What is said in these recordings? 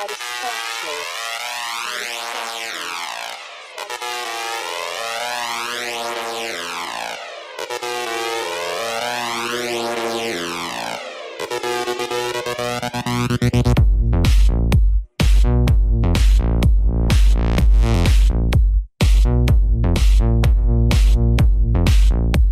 satisfaction. Satisfaction. Thank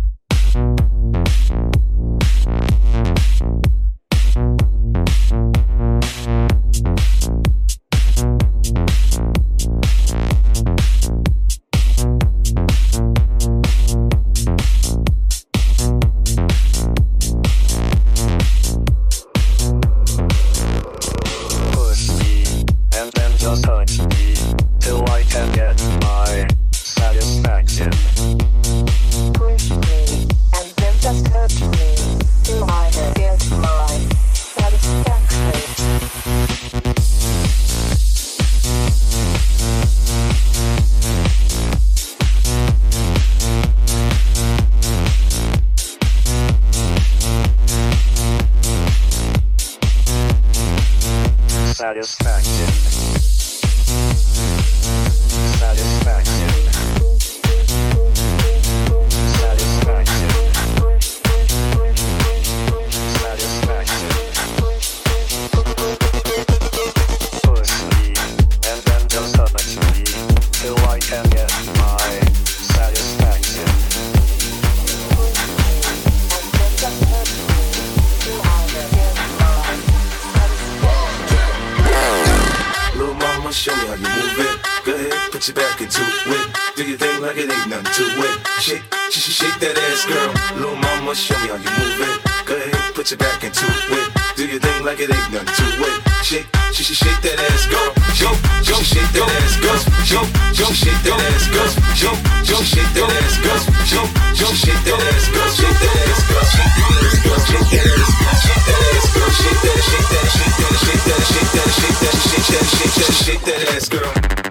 it. Shake, sh- sh- shake that ass, girl. Little mama, show me how you move it. Go ahead, put your back into it. Do your thing like it ain't nothing to it. Shake, sh- sh- shake that ass, girl. Yo, yo, shake that ass, girl. Yo, yo, shake that ass, girl. Yo, yo, shake that ass, girl. Yo, yo, shake that ass, girl. Shake that ass, girl. Shake that ass, girl. Shake that ass, girl. shake that ass, girl. Shake that, shake that, shake that, shake that, shake that, shake that, shake that, shake that, shake that ass, girl.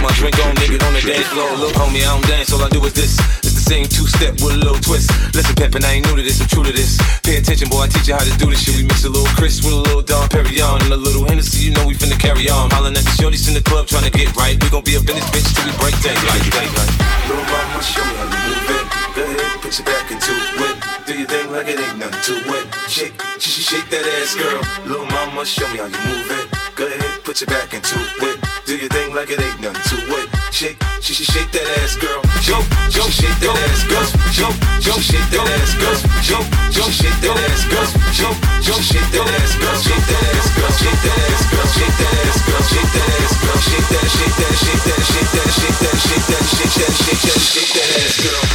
My drink on, nigga, on the dance floor. Look, homie, I don't dance, all I do is this. It's the same two step with a little twist. Listen, pimpin', I ain't new to this, I'm true to this. Pay attention, boy, I teach you how to do this shit. We mix a little Chris with a little Dom Perignon and a little Hennessy, you know we finna carry on. Hollin' at the shorties in the club trying to get right. We gon' be up in this bitch till we break daylight, daylight. Little mama, show me how you move it. Go ahead, put your back into it. Do your thing like it ain't nothing to it. Shake, sh- sh- shake that ass, girl. Little mama, show me how you move it. Go ahead, put your back into it. Do your thing like it ain't nothing to it. Shake, sh- sh- shake that ass, girl. Yo, yo, shake that ass, girl. Yo, yo, shake that ass, girl. Yo, yo, shake that ass, girl. Yo, yo, shake that ass, girl. Shake that ass, girl. Shake that ass, girl. Shake that ass, girl. Shake that ass, girl. Shake that, shake that, shake that, shake that, shake that, shake that, shake that, shake that, shake that ass, girl.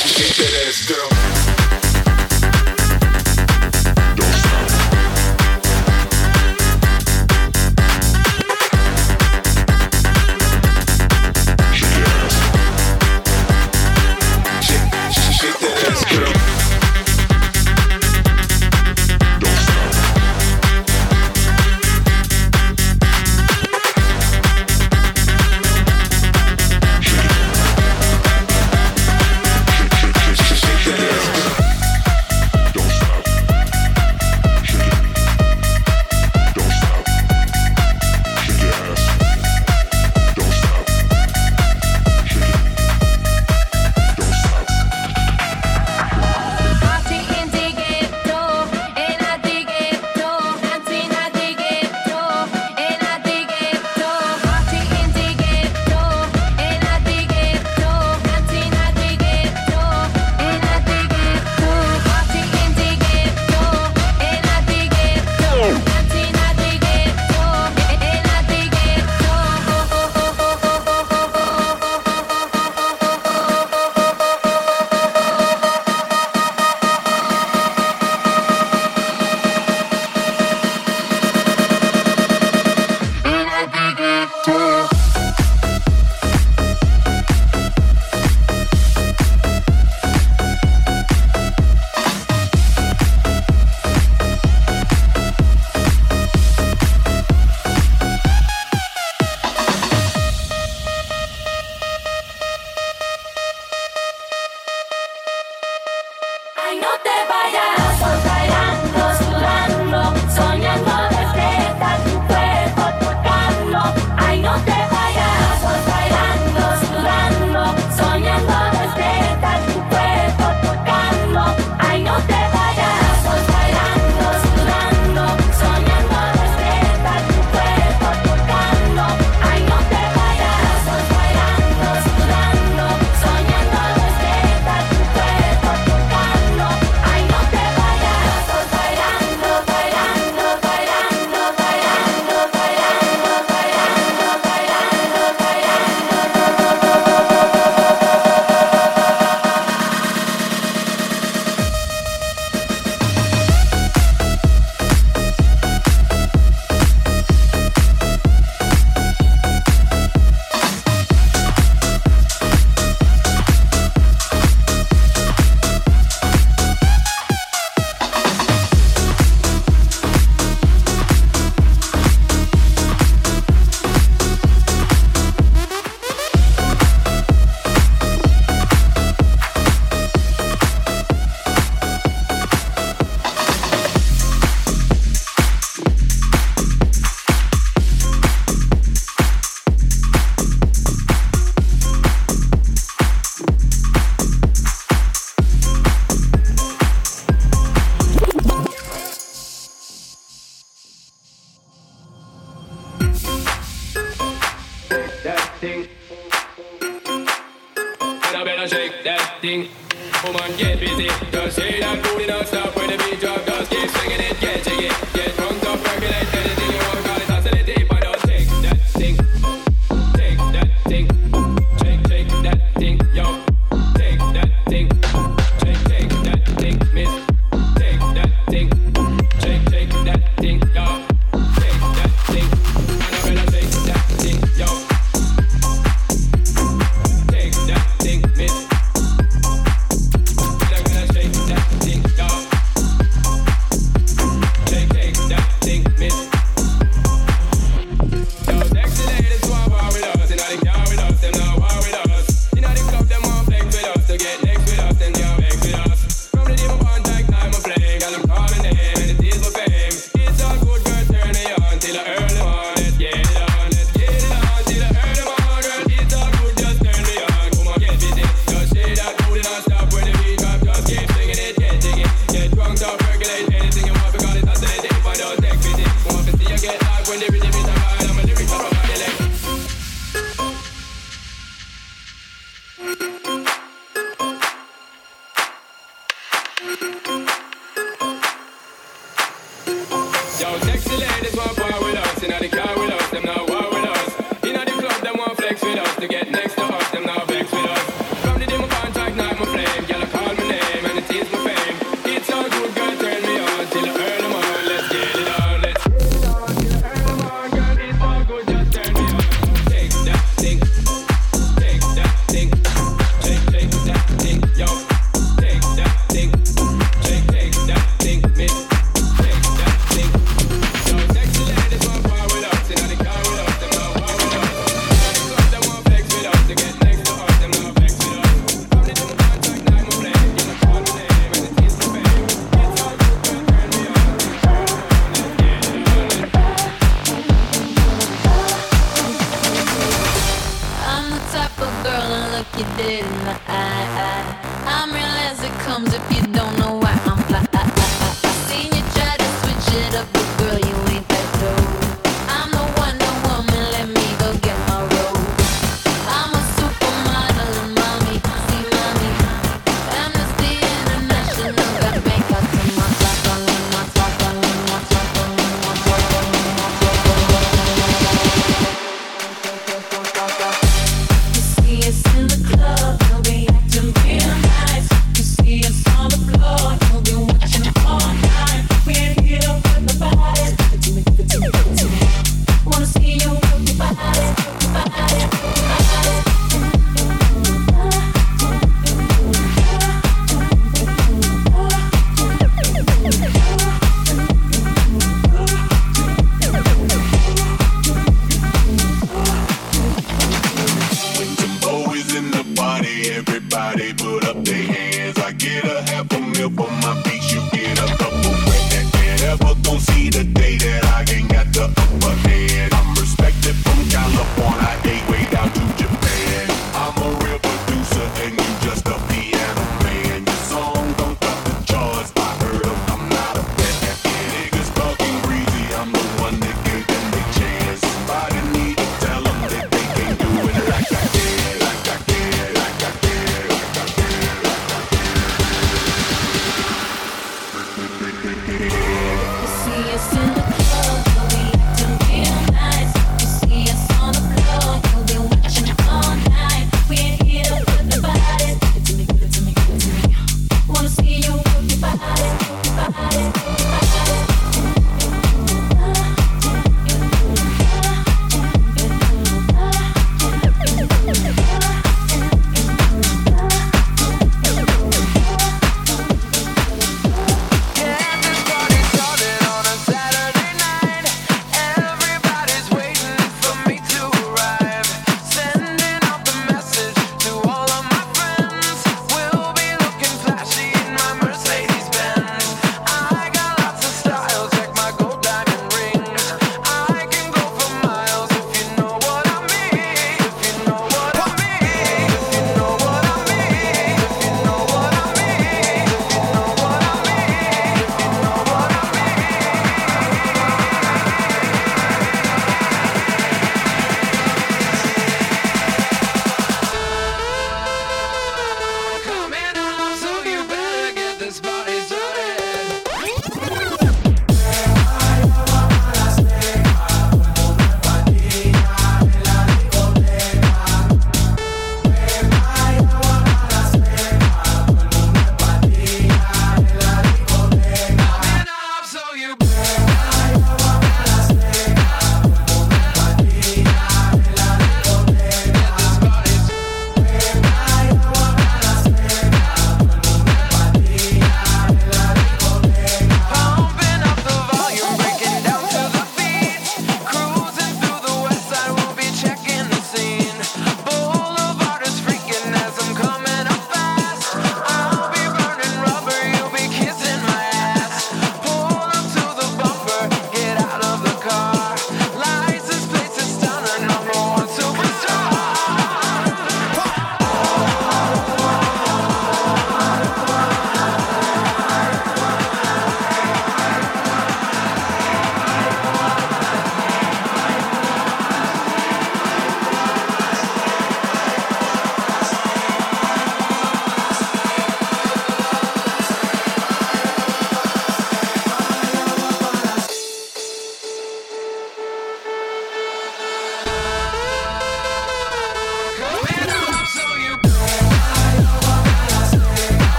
Shake that ass, girl.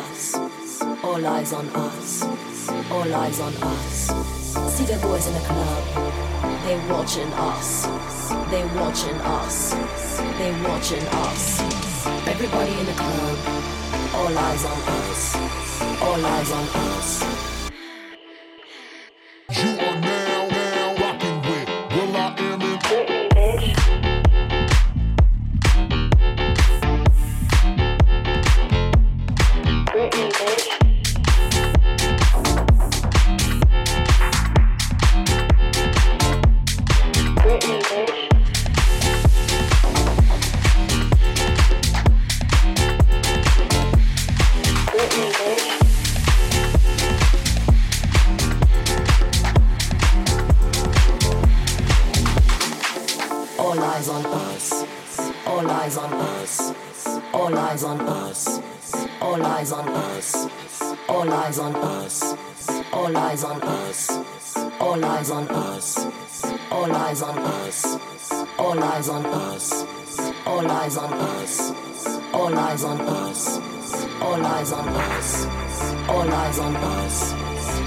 Us. All eyes on us. All eyes on us. See the boys in the club. They watching us. They watching us. They watching us. Everybody in the club. All eyes on us. All eyes on us.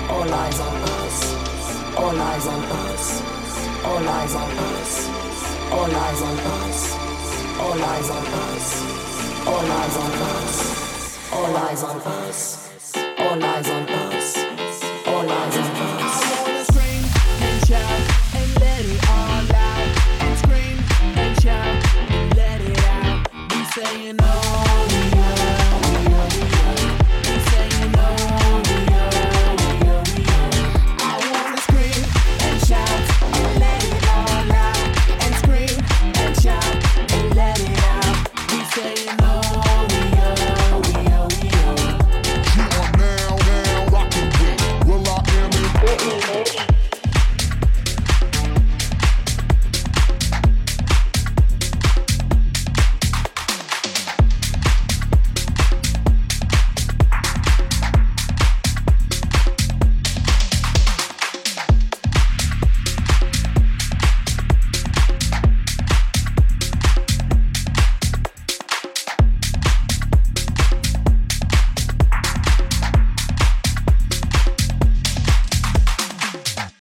All eyes on us. All eyes on us. All eyes on us. All eyes on us. All eyes on us. All eyes on us. All eyes on us. All eyes on us. All eyes on us. I wanna scream and shout and let it all out. And scream and shout and let it out. We saying no.